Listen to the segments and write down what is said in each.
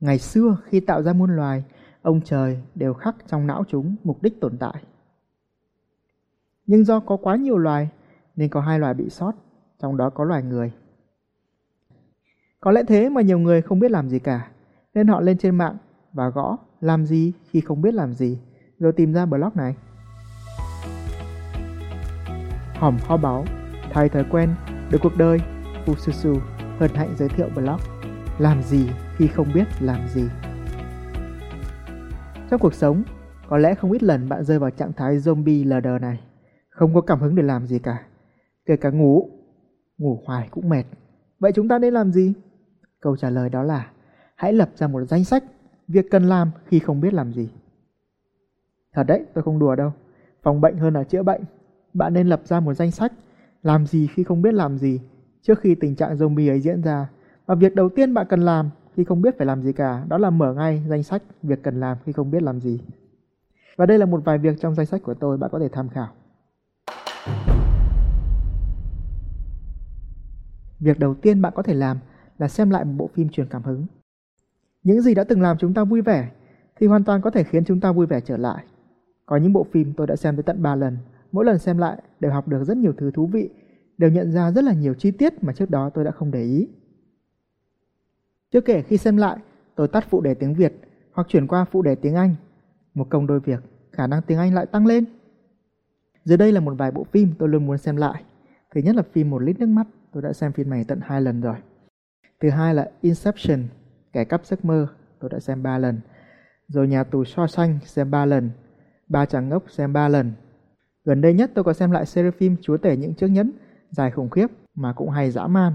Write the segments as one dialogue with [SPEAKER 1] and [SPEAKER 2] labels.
[SPEAKER 1] Ngày xưa khi tạo ra muôn loài, ông trời đều khắc trong não chúng mục đích tồn tại. Nhưng do có quá nhiều loài nên có hai loài bị sót, trong đó có loài người. Có lẽ thế mà nhiều người không biết làm gì cả, nên họ lên trên mạng và gõ làm gì khi không biết làm gì, rồi tìm ra blog này. Hòm kho báu, thay thói quen, được cuộc đời, Fususu hân hạnh giới thiệu blog làm gì khi không biết làm gì. Trong cuộc sống, có lẽ không ít lần bạn rơi vào trạng thái zombie lờ đờ này, không có cảm hứng để làm gì cả, kể cả ngủ, ngủ hoài cũng mệt. Vậy chúng ta nên làm gì? Câu trả lời đó là hãy lập ra một danh sách việc cần làm khi không biết làm gì. Thật đấy, tôi không đùa đâu. Phòng bệnh hơn là chữa bệnh. Bạn nên lập ra một danh sách làm gì khi không biết làm gì trước khi tình trạng zombie ấy diễn ra. Và việc đầu tiên bạn cần làm khi không biết phải làm gì cả đó là mở ngay danh sách việc cần làm khi không biết làm gì. Và đây là một vài việc trong danh sách của tôi bạn có thể tham khảo. Việc đầu tiên bạn có thể làm là xem lại một bộ phim truyền cảm hứng. Những gì đã từng làm chúng ta vui vẻ thì hoàn toàn có thể khiến chúng ta vui vẻ trở lại. Có những bộ phim tôi đã xem tới tận 3 lần, mỗi lần xem lại đều học được rất nhiều thứ thú vị, đều nhận ra rất là nhiều chi tiết mà trước đó tôi đã không để ý. Chưa kể khi xem lại, tôi tắt phụ đề tiếng Việt hoặc chuyển qua phụ đề tiếng Anh. Một công đôi việc, khả năng tiếng Anh lại tăng lên. Dưới đây là một vài bộ phim tôi luôn muốn xem lại. Thứ nhất là phim Một lít nước mắt, tôi đã xem phim này tận hai lần rồi. Thứ hai là Inception, Kẻ cắp giấc mơ, tôi đã xem ba lần. Rồi Nhà tù so xanh xem ba lần. Ba chàng ngốc xem ba lần. Gần đây nhất tôi có xem lại series phim Chúa tể những chiếc nhẫn, dài khủng khiếp mà cũng hay dã man.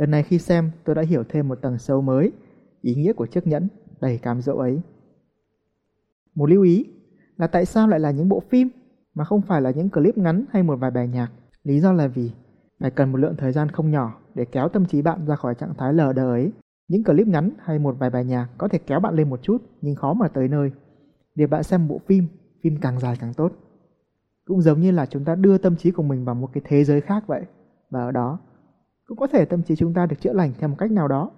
[SPEAKER 1] Lần này khi xem tôi đã hiểu thêm một tầng sâu mới, ý nghĩa của chiếc nhẫn đầy cám dỗ ấy. Một lưu ý là tại sao lại là những bộ phim mà không phải là những clip ngắn hay một vài bài nhạc. Lý do là vì phải cần một lượng thời gian không nhỏ để kéo tâm trí bạn ra khỏi trạng thái lờ đờ ấy. Những clip ngắn hay một vài bài nhạc có thể kéo bạn lên một chút nhưng khó mà tới nơi. Việc bạn xem bộ phim, phim càng dài càng tốt. Cũng giống như là chúng ta đưa tâm trí của mình vào một cái thế giới khác vậy. Và ở đó, cũng có thể tâm trí chúng ta được chữa lành theo một cách nào đó.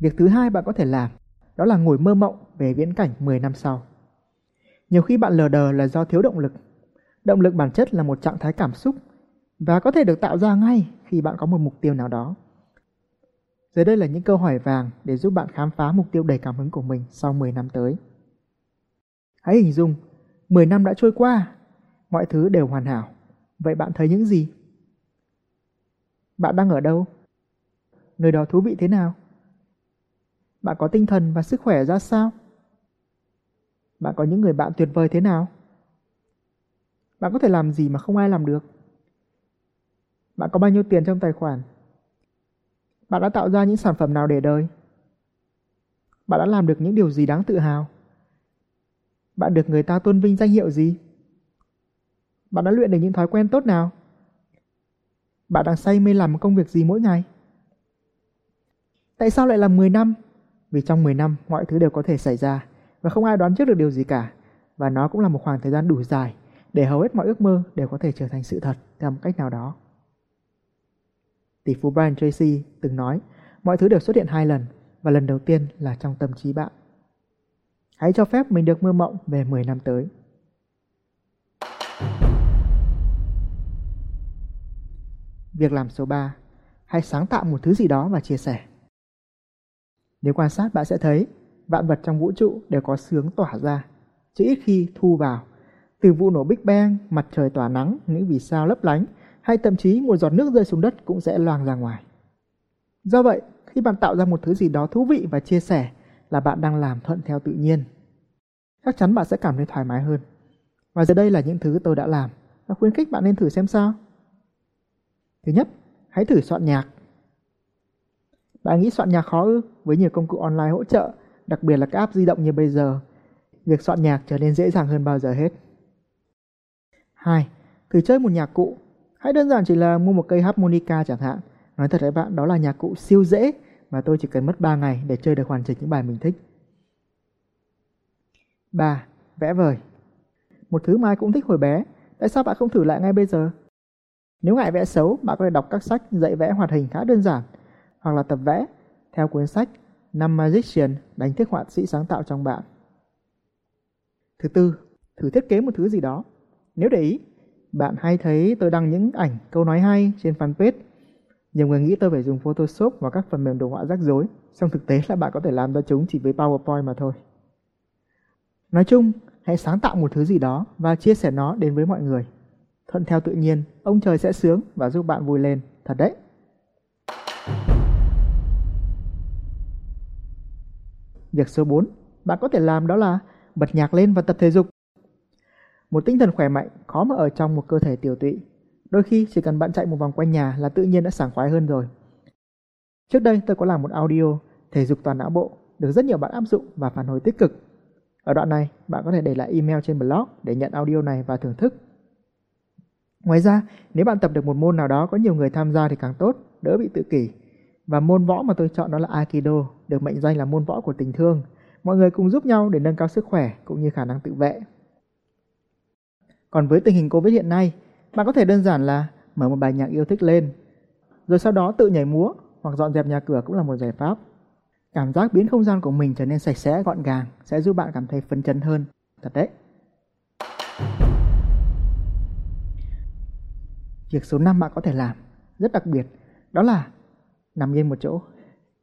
[SPEAKER 1] Việc thứ hai bạn có thể làm đó là ngồi mơ mộng về viễn cảnh 10 năm sau. Nhiều khi bạn lờ đờ là do thiếu động lực. Động lực bản chất là một trạng thái cảm xúc và có thể được tạo ra ngay khi bạn có một mục tiêu nào đó. Dưới đây là những câu hỏi vàng để giúp bạn khám phá mục tiêu đầy cảm hứng của mình sau 10 năm tới. Hãy hình dung, 10 năm đã trôi qua, mọi thứ đều hoàn hảo. Vậy bạn thấy những gì? Bạn đang ở đâu? Nơi đó thú vị thế nào? Bạn có tinh thần và sức khỏe ra sao? Bạn có những người bạn tuyệt vời thế nào? Bạn có thể làm gì mà không ai làm được? Bạn có bao nhiêu tiền trong tài khoản? Bạn đã tạo ra những sản phẩm nào để đời? Bạn đã làm được những điều gì đáng tự hào? Bạn được người ta tôn vinh danh hiệu gì? Bạn đã luyện được những thói quen tốt nào? Bạn đang say mê làm một công việc gì mỗi ngày? Tại sao lại là 10 năm? Vì trong 10 năm mọi thứ đều có thể xảy ra và không ai đoán trước được điều gì cả. Và nó cũng là một khoảng thời gian đủ dài để hầu hết mọi ước mơ đều có thể trở thành sự thật theo một cách nào đó. Tỷ phú Brian Tracy từng nói, mọi thứ đều xuất hiện hai lần và lần đầu tiên là trong tâm trí bạn. Hãy cho phép mình được mơ mộng về 10 năm tới. Việc làm số 3, hãy sáng tạo một thứ gì đó và chia sẻ. Nếu quan sát bạn sẽ thấy vạn vật trong vũ trụ đều có sướng tỏa ra, chứ ít khi thu vào. Từ vụ nổ Big Bang, mặt trời tỏa nắng, những vì sao lấp lánh, hay thậm chí một giọt nước rơi xuống đất cũng sẽ loang ra ngoài. Do vậy, khi bạn tạo ra một thứ gì đó thú vị và chia sẻ là bạn đang làm thuận theo tự nhiên. Chắc chắn bạn sẽ cảm thấy thoải mái hơn. Và giờ đây là những thứ tôi đã làm và khuyến khích bạn nên thử xem sao. Thứ nhất, hãy thử soạn nhạc. Bạn nghĩ soạn nhạc khó ư? Với nhiều công cụ online hỗ trợ, đặc biệt là các app di động như bây giờ, việc soạn nhạc trở nên dễ dàng hơn bao giờ hết. 2. Thử chơi một nhạc cụ. Hãy đơn giản chỉ là mua một cây harmonica chẳng hạn. Nói thật với bạn, đó là nhạc cụ siêu dễ mà tôi chỉ cần mất 3 ngày để chơi được hoàn chỉnh những bài mình thích. 3. Vẽ vời. Một thứ mà ai cũng thích hồi bé, tại sao bạn không thử lại ngay bây giờ? Nếu ngại vẽ xấu, bạn có thể đọc các sách dạy vẽ hoạt hình khá đơn giản hoặc là tập vẽ theo cuốn sách Năm Magician đánh thức họa sĩ sáng tạo trong bạn. Thứ tư, thử thiết kế một thứ gì đó. Nếu để ý, bạn hay thấy tôi đăng những ảnh câu nói hay trên fanpage. Nhiều người nghĩ tôi phải dùng Photoshop và các phần mềm đồ họa rắc rối, song thực tế là bạn có thể làm ra chúng chỉ với PowerPoint mà thôi. Nói chung, hãy sáng tạo một thứ gì đó và chia sẻ nó đến với mọi người. Thuận theo tự nhiên, ông trời sẽ sướng và giúp bạn vui lên, thật đấy. Việc số 4 bạn có thể làm đó là bật nhạc lên và tập thể dục. Một tinh thần khỏe mạnh khó mà ở trong một cơ thể tiểu tụy. Đôi khi chỉ cần bạn chạy một vòng quanh nhà là tự nhiên đã sảng khoái hơn rồi. Trước đây tôi có làm một audio thể dục toàn não bộ được rất nhiều bạn áp dụng và phản hồi tích cực. Ở đoạn này, bạn có thể để lại email trên blog để nhận audio này và thưởng thức. Ngoài ra, nếu bạn tập được một môn nào đó có nhiều người tham gia thì càng tốt, đỡ bị tự kỷ. Và môn võ mà tôi chọn đó là Aikido, được mệnh danh là môn võ của tình thương. Mọi người cùng giúp nhau để nâng cao sức khỏe cũng như khả năng tự vệ. Còn với tình hình Covid hiện nay, bạn có thể đơn giản là mở một bài nhạc yêu thích lên, rồi sau đó tự nhảy múa hoặc dọn dẹp nhà cửa cũng là một giải pháp. Cảm giác biến không gian của mình trở nên sạch sẽ gọn gàng sẽ giúp bạn cảm thấy phấn chấn hơn. Thật đấy. Việc số 5 bạn có thể làm rất đặc biệt đó là nằm yên một chỗ,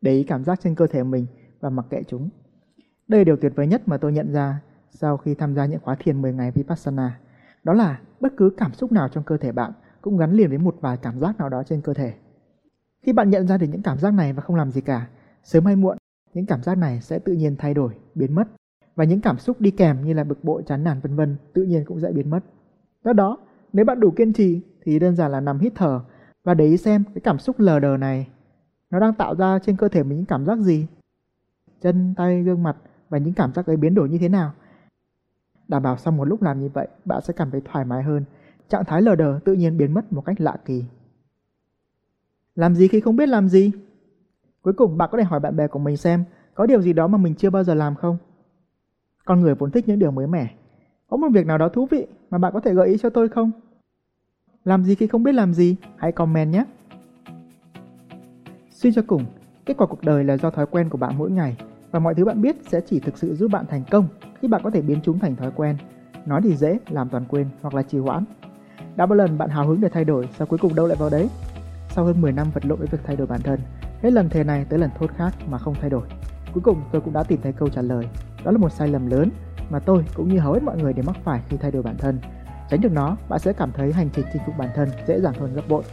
[SPEAKER 1] để ý cảm giác trên cơ thể mình và mặc kệ chúng. Đây là điều tuyệt vời nhất mà tôi nhận ra sau khi tham gia những khóa thiền 10 ngày Vipassana. Đó là bất cứ cảm xúc nào trong cơ thể bạn cũng gắn liền với một vài cảm giác nào đó trên cơ thể. Khi bạn nhận ra được những cảm giác này và không làm gì cả, sớm hay muộn, những cảm giác này sẽ tự nhiên thay đổi, biến mất. Và những cảm xúc đi kèm như là bực bội, chán nản vân vân tự nhiên cũng sẽ biến mất. Do đó, nếu bạn đủ kiên trì thì đơn giản là nằm hít thở và để ý xem cái cảm xúc lờ đờ này nó đang tạo ra trên cơ thể mình những cảm giác gì. Chân, tay, gương mặt và những cảm giác ấy biến đổi như thế nào. Đảm bảo sau một lúc làm như vậy, bạn sẽ cảm thấy thoải mái hơn. Trạng thái lờ đờ tự nhiên biến mất một cách lạ kỳ. Làm gì khi không biết làm gì? Cuối cùng bạn có thể hỏi bạn bè của mình xem có điều gì đó mà mình chưa bao giờ làm không? Con người vốn thích những điều mới mẻ. Có một việc nào đó thú vị mà bạn có thể gợi ý cho tôi không? Làm gì khi không biết làm gì? Hãy comment nhé! Suy cho cùng, kết quả cuộc đời là do thói quen của bạn mỗi ngày và mọi thứ bạn biết sẽ chỉ thực sự giúp bạn thành công khi bạn có thể biến chúng thành thói quen. Nói thì dễ, làm toàn quên hoặc là trì hoãn. Đã bao lần bạn hào hứng để thay đổi, sao cuối cùng đâu lại vào đấy? Sau hơn 10 năm vật lộn với việc thay đổi bản thân, hết lần thề này tới lần thốt khác mà không thay đổi. Cuối cùng tôi cũng đã tìm thấy câu trả lời. Đó là một sai lầm lớn mà tôi cũng như hầu hết mọi người đều mắc phải khi thay đổi bản thân. Tránh được nó, bạn sẽ cảm thấy hành trình chinh phục bản thân dễ dàng hơn gấp bội.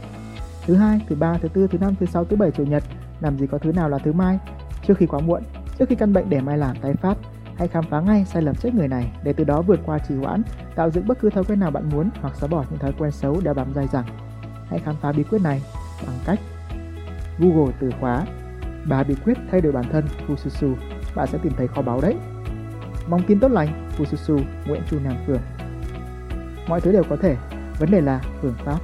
[SPEAKER 1] Thứ hai, thứ ba, thứ tư, thứ năm, thứ sáu, thứ bảy, chủ nhật, làm gì có thứ nào là thứ mai? Trước khi quá muộn, trước khi căn bệnh để mai làm tái phát, hãy khám phá ngay sai lầm chết người này để từ đó vượt qua trì hoãn, tạo dựng bất cứ thói quen nào bạn muốn hoặc xóa bỏ những thói quen xấu đã bám dai dẳng. Hãy khám phá bí quyết này bằng cách Google từ khóa 3 bí quyết thay đổi bản thân Fususu, bạn sẽ tìm thấy kho báu đấy. Mong tin tốt lành, Fususu, Nguyễn Chu Nam Phường. Mọi thứ đều có thể, vấn đề là phương pháp.